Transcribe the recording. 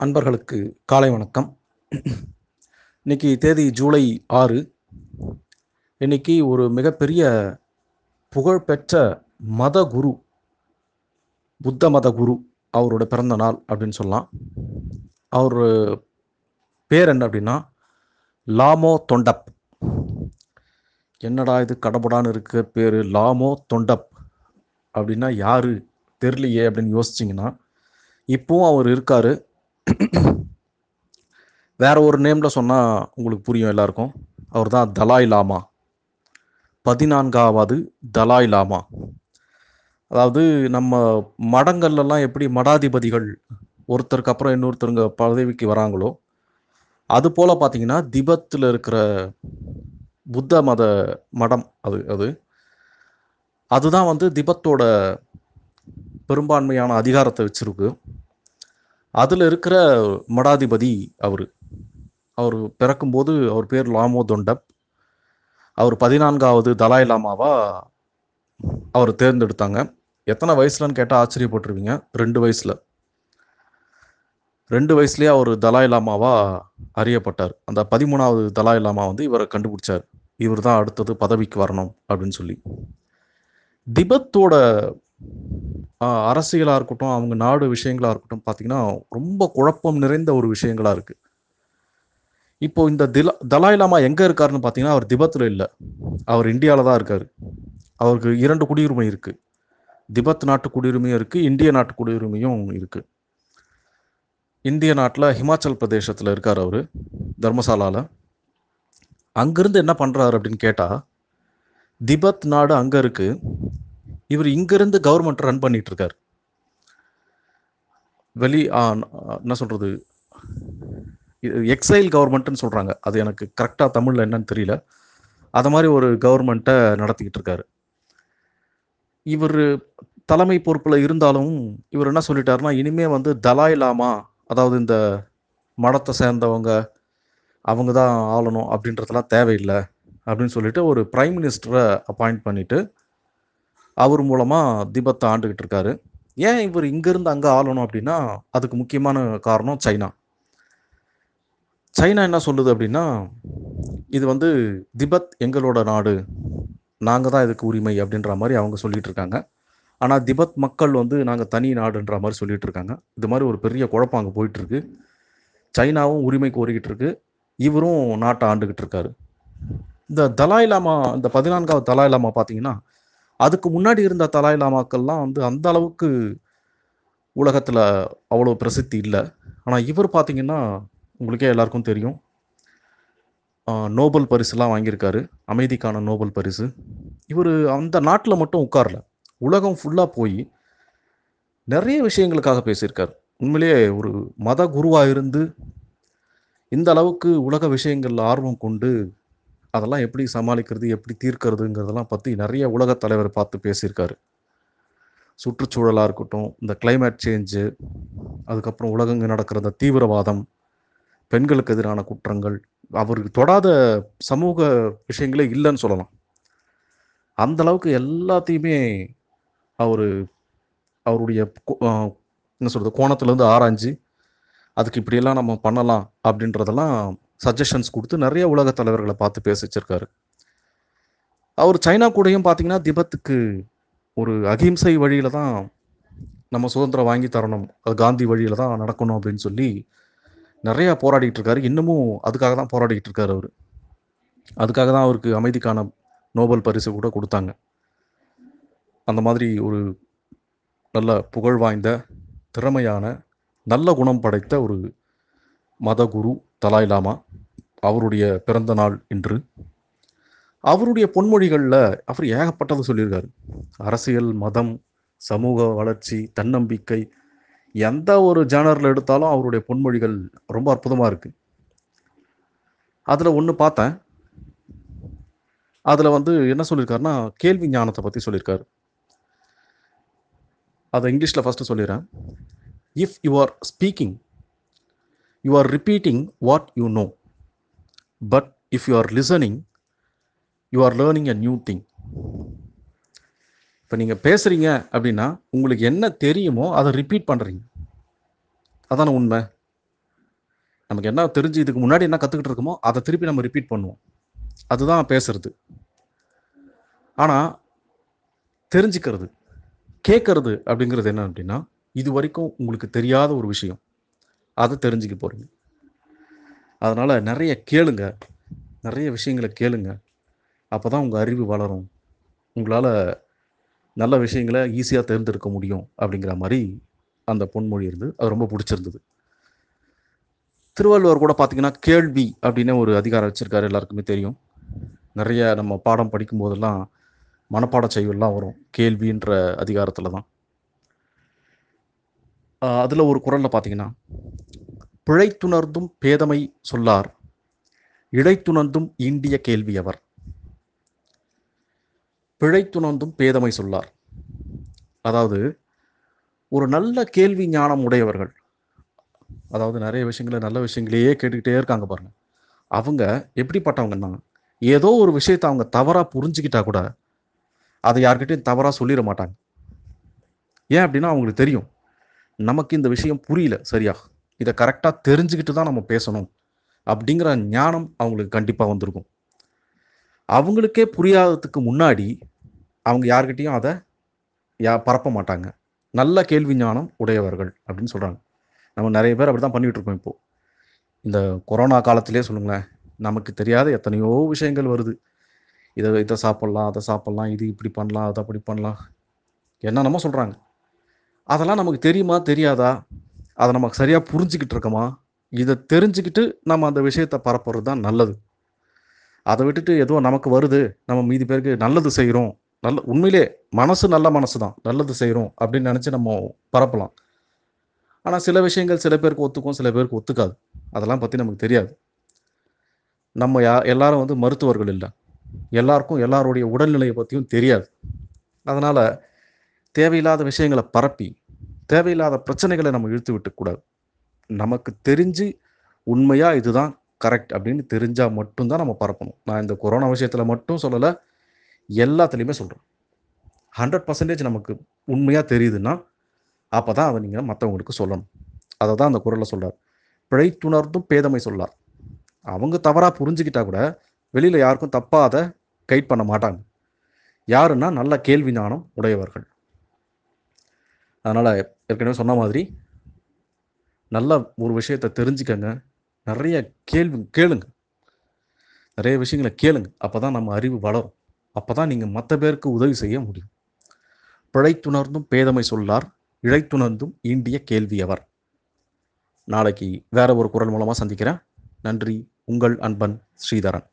அன்பர்களுக்கு காலை வணக்கம். இன்னைக்கு தேதி ஜூலை ஆறு. இன்னைக்கு ஒரு மிகப்பெரிய புகழ்பெற்ற மத குரு புத்த மத குரு அவரோட பிறந்த நாள் அப்படின்னு சொல்லலாம். அவர் பேர் என்ன அப்படின்னா லாமோ தொண்டப். என்னடா இது கடபுடான்னு இருக்க பேர் லாமோ தொண்டப். அப்படின்னா யாரு? தெரியலையே அப்படின்னு யோசிச்சிங்கன்னா இப்போவும் அவர் இருக்காரு. வேற ஒரு நேம்ல சொன்னால் உங்களுக்கு புரியும் எல்லாருக்கும். அவர் தான் தலாய் லாமா. பதினான்காவது தலாய் லாமா. அதாவது நம்ம மடங்கள்லாம் எப்படி மடாதிபதிகள் ஒருத்தருக்கு அப்புறம் இன்னொருத்தருங்க பதவிக்கு வராங்களோ அது போல் பார்த்தீங்கன்னா திபத்தில் இருக்கிற புத்த மத மடம் அது அது. அதுதான் வந்து திபத்தோட பெரும்பான்மையான அதிகாரத்தை வச்சுருக்கு. அதில் இருக்கிற மடாதிபதி அவர். அவர் பிறக்கும்போது அவர் பேர் லாமோ தொண்டப். அவர் பதினான்காவது தலாய் லாமாவா அவர் தேர்ந்தெடுத்தாங்க. எத்தனை வயசுலன்னு கேட்டால் ஆச்சரியப்பட்டுருவீங்க. ரெண்டு வயசில். ரெண்டு வயசுலேயே அவர் தலாய் லாமாவா அறியப்பட்டார். அந்த பதிமூணாவது தலாய் லாமா வந்து இவரை கண்டுபிடிச்சார். இவர் தான் அடுத்தது பதவிக்கு வரணும் அப்படின்னு சொல்லி. திபத்தோட அரசியலாக இருக்கட்டும் அவங்க நாடு விஷயங்களாக இருக்கட்டும் பார்த்தீங்கன்னா ரொம்ப குழப்பம் நிறைந்த ஒரு விஷயங்களாக இருக்குது இப்போ இந்த திலா தலாய் லாமா இருக்காருன்னு பார்த்தீங்கன்னா அவர் திபத்தில் இல்லை. அவர் இந்தியாவில் தான் இருக்கார். அவருக்கு இரண்டு குடியுரிமை இருக்குது திபத் நாட்டு குடியுரிமையும் இருக்குது இந்திய நாட்டு குடியுரிமையும் இருக்குது இந்திய நாட்டில் ஹிமாச்சல் பிரதேசத்தில் இருக்கார் அவர் தர்மசாலாவில் அங்கேருந்து என்ன பண்ணுறாரு அப்படின்னு கேட்டால் திபத் நாடு அங்கே இருக்குது இவர் இங்கிருந்து கவர்மெண்ட் ரன் பண்ணிட்டு இருக்காரு வெளி ஆ, என்ன சொல்றது? எக்ஸைல் கவர்மெண்ட்னு சொல்றாங்க. அது எனக்கு கரெக்டா தமிழ்ல என்னன்னு தெரியல. அது மாதிரி ஒரு கவர்மெண்ட்டை நடத்திக்கிட்டு இருக்காரு இவர் தலைமை பொறுப்பில் இருந்தாலும் இவர் என்ன சொல்லிட்டாருன்னா இனிமே வந்து தலாய் லாமா அதாவது இந்த மடத்தை சேர்ந்தவங்க அவங்க தான் ஆளணும் அப்படின்றதெல்லாம் தேவையில்லை அப்படின்னு சொல்லிட்டு ஒரு பிரைம் மினிஸ்டரை அப்பாயிண்ட் பண்ணிட்டு அவர் மூலமாக திபத்தை ஆண்டுகிட்டு இருக்காரு. ஏன் இவர் இங்கேருந்து அங்கே ஆளணும் அப்படின்னா அதுக்கு முக்கியமான காரணம் சைனா. சைனா என்ன சொல்லுது அப்படின்னா இது வந்து திபெத் எங்களோட நாடு நாங்கள் தான் இதுக்கு உரிமை அப்படின்ற மாதிரி அவங்க சொல்லிகிட்டு இருக்காங்க. ஆனால் திபத் மக்கள் வந்து நாங்கள் தனி நாடுன்ற மாதிரி சொல்லிகிட்டு இருக்காங்க. இது மாதிரி ஒரு பெரிய குழப்பம் அங்கே போயிட்டுருக்கு சைனாவும் உரிமை கோரிக்கிட்டு இருக்கு. இவரும் நாட்டை ஆண்டுகிட்டு இருக்காரு. இந்த தலாய் லாமா இந்த பதினான்காவது தலாய் லாமா பார்த்தீங்கன்னா அதுக்கு முன்னாடி இருந்த தலாய் லாமாக்கள்லாம் வந்து அந்த அளவுக்கு உலகத்தில் அவ்வளோ பிரசித்தி இல்லை. ஆனால் இவர் பார்த்தீங்கன்னா உங்களுக்கே எல்லாருக்கும் தெரியும். நோபல் பரிசுலாம் வாங்கியிருக்காரு. அமைதிக்கான நோபல் பரிசு. இவர் அந்த நாட்டில் மட்டும் உட்காரல. உலகம் ஃபுல்லாக போய் நிறைய விஷயங்களுக்காக பேசியிருக்கார். உண்மையிலேயே ஒரு மத குருவாக இருந்து இந்த அளவுக்கு உலக விஷயங்கள்ல ஆர்வம் கொண்டு அதெல்லாம் எப்படி சமாளிக்கிறது எப்படி தீர்க்கிறதுங்கிறதெல்லாம் பற்றி நிறைய உலகத் தலைவர் பார்த்து பேசியிருக்காரு. சுற்றுச்சூழலாக இருக்கட்டும் இந்த கிளைமேட் சேஞ்சு அதுக்கப்புறம் உலகங்க நடக்கிற இந்த தீவிரவாதம் பெண்களுக்கு எதிரான குற்றங்கள் அவருக்கு தொடாத சமூக விஷயங்களே இல்லைன்னு சொல்லலாம். அந்த அளவுக்கு எல்லாத்தையுமே அவர் அவருடைய கோ- என்ன சொல்கிறது கோணத்துலேருந்து ஆராய்ஞ்சு அதுக்கு இப்படியெல்லாம் நம்ம பண்ணலாம் அப்படின்றதெல்லாம் சஜஷன்ஸ் கொடுத்து நிறைய உலக தலைவர்களை பார்த்து பேச வச்சிருக்காரு அவர் சைனா கூடயும் பார்த்தீங்கன்னா திபெத்துக்கு ஒரு அகிம்சை வழியில தான் நம்ம சுதந்திரம் வாங்கி தரணும். அது காந்தி வழியில தான் நடக்கணும் அப்படின்னு சொல்லி நிறைய போராடிட்டு இருக்காரு. இன்னமும் அதுக்காக தான் போராடிட்டு இருக்காரு அவர். அதுக்காக தான் அவருக்கு அமைதிக்கான நோபல் பரிசு கூட கொடுத்தாங்க. அந்த மாதிரி ஒரு நல்ல புகழ் வாய்ந்த திறமையான நல்ல குணம் படைத்த ஒரு மத குரு தலாய் லாமா. அவருடைய பிறந்த நாள் இன்று. அவருடைய பொன்மொழிகளில் அவர் ஏகப்பட்டது சொல்லியிருக்காரு. அரசியல் மதம் சமூக வளர்ச்சி தன்னம்பிக்கை எந்த ஒரு ஜேனரில் எடுத்தாலும் அவருடைய பொன்மொழிகள் ரொம்ப அற்புதமாக இருக்கு. அதில் ஒன்று பார்த்தேன். அதில் வந்து என்ன சொல்லியிருக்காருன்னா கேள்வி ஞானத்தை பற்றி சொல்லியிருக்காரு. அதை இங்கிலீஷில் ஃபஸ்ட்டு சொல்லிடுறேன். If you are speaking you are repeating what you know but if you are listening you are learning a new thing இப்போ நீங்கள் பேசுகிறீங்க அப்படின்னா உங்களுக்கு என்ன தெரியுமோ அதை ரிப்பீட் பண்ணுறீங்க அதான உண்மை? நமக்கு என்ன தெரிஞ்சு இதுக்கு முன்னாடி என்ன கற்றுக்கிட்டு இருக்கோமோ அதை திருப்பி நம்ம ரிப்பீட் பண்ணுவோம். அதுதான் பேசுறது. ஆனால் தெரிஞ்சுக்கிறது கேட்கறது அப்படிங்கிறது என்ன அப்படின்னா இது வரைக்கும் உங்களுக்கு தெரியாத ஒரு விஷயம். அதை தெரிஞ்சுக்க போகிறீங்க அதனால் நிறைய கேளுங்க. நிறைய விஷயங்களை கேளுங்க. அப்போ தான் உங்கள் அறிவு வளரும். உங்களால் நல்ல விஷயங்களை ஈஸியாக தேர்ந்தெடுக்க முடியும் அப்படிங்கிற மாதிரி அந்த பொன்மொழி இருந்து அது ரொம்ப பிடிச்சிருந்தது. திருவள்ளுவர் கூட பார்த்தீங்கன்னா கேள்வி அப்படின்னு ஒரு அதிகாரம் வச்சுருக்காரு எல்லாருக்குமே தெரியும். நிறைய நம்ம பாடம் படிக்கும்போதெல்லாம் மனப்பாட செய்வெல்லாம் வரும். கேள்வின்ற அதிகாரத்தில் தான் அதில் ஒரு குரலில் பார்த்தீங்கன்னா பிழைத்துணர்ந்தும் பேதமை சொல்லார். இழைத்துணர்ந்தும் ஈண்டிய கேள்வி அவர். பிழைத்துணர்ந்தும் பேதமை சொல்லார். அதாவது ஒரு நல்ல கேள்வி ஞானம் உடையவர்கள் அதாவது நிறைய விஷயங்களை நல்ல விஷயங்களையே கேட்டுக்கிட்டே இருக்காங்க பாருங்க. அவங்க எப்படிப்பட்டவங்கன்னா ஏதோ ஒரு விஷயத்தை அவங்க தவறாக புரிஞ்சுக்கிட்டா கூட அதை யார்கிட்டையும் தவறாக சொல்லிட மாட்டாங்க. ஏன் அப்படின்னா அவங்களுக்கு தெரியும். நமக்கு இந்த விஷயம் புரியல சரியா? இதை கரெக்டாக தெரிஞ்சுக்கிட்டு தான் நம்ம பேசணும் அப்படிங்கிற ஞானம் அவங்களுக்கு கண்டிப்பாக வந்திருக்கும். அவங்களுக்கே புரியாததுக்கு முன்னாடி அவங்க யார்கிட்டையும் அதை யா பரப்ப மாட்டாங்க. நல்ல கேள்வி ஞானம் உடையவர்கள் அப்படின்னு சொல்கிறாங்க நம்ம நிறைய பேர் அப்படி தான் பண்ணிகிட்டு இருக்கோம் இப்போது இந்த கொரோனா காலத்திலே சொல்லுங்களேன் நமக்கு தெரியாத எத்தனையோ விஷயங்கள் வருது. இதை இதை சாப்பிட்லாம் அதை சாப்பிட்லாம் இது இப்படி பண்ணலாம் அதை அப்படி பண்ணலாம். என்னென்னமோ சொல்கிறாங்க அதெல்லாம் நமக்கு தெரியுமா தெரியாதா? அதை நமக்கு சரியாக புரிஞ்சுக்கிட்டு இருக்கோமா? இதை தெரிஞ்சுக்கிட்டு நம்ம அந்த விஷயத்தை பரப்புறது தான் நல்லது. அதை விட்டுட்டு ஏதோ நமக்கு வருது நம்ம மீதி பேருக்கு நல்லது செய்கிறோம் நல்ல உண்மையிலே மனசு நல்ல மனசு தான். நல்லது செய்கிறோம் அப்படின்னு நினச்சி நம்ம பரப்பலாம். ஆனால் சில விஷயங்கள் சில பேருக்கு ஒத்துக்கும் சில பேருக்கு ஒத்துக்காது. அதெல்லாம் பற்றி நமக்கு தெரியாது. நம்ம யா எல்லாரும் வந்து மருத்துவர்கள் இல்லை. எல்லாருக்கும் எல்லாருடைய உடல்நிலையை பற்றியும் தெரியாது. அதனால் தேவையில்லாத விஷயங்களை பரப்பி தேவையில்லாத பிரச்சனைகளை நம்ம இழுத்து விட்டுக்கூடாது நமக்கு தெரிஞ்சு உண்மையாக இதுதான் கரெக்ட் அப்படின்னு தெரிஞ்சால் மட்டும்தான் நம்ம பரப்பணும். நான் இந்த கொரோனா விஷயத்தில் மட்டும் சொல்லலை எல்லாத்துலேயுமே சொல்கிறேன் ஹண்ட்ரட் பர்சன்டேஜ் நமக்கு உண்மையாக தெரியுதுன்னா அப்போ தான் அதை நீங்கள் மற்றவங்களுக்கு சொல்லணும். அதை தான் அந்த குரலில் சொல்கிறார் பிழைத்துணர்ந்தும் பேதமை சொல்லார். அவங்க தவறாக புரிஞ்சுக்கிட்டா கூட வெளியில் யாருக்கும் தப்பாக அதை கைட் பண்ண மாட்டாங்க. யாருன்னா நல்ல கேள்வி ஞானம் உடையவர்கள். அதனால் ஏற்கனவே சொன்ன மாதிரி நல்லா ஒரு விஷயத்தை தெரிஞ்சுக்கங்க. நிறைய கேள்வி கேளுங்க. நிறைய விஷயங்களை கேளுங்க. அப்போ தான் நம்ம அறிவு வளரும். அப்போ தான் நீங்கள் மற்ற பேருக்கு உதவி செய்ய முடியும். பிழைத்துணர்ந்தும் பேதமை சொல்லார். இழைத்துணர்ந்தும் ஈண்டிய கேள்வி அவர். நாளைக்கு வேற ஒரு குரல் மூலமாக சந்திக்கிறேன். நன்றி. உங்கள் அன்பன் ஸ்ரீதரன்.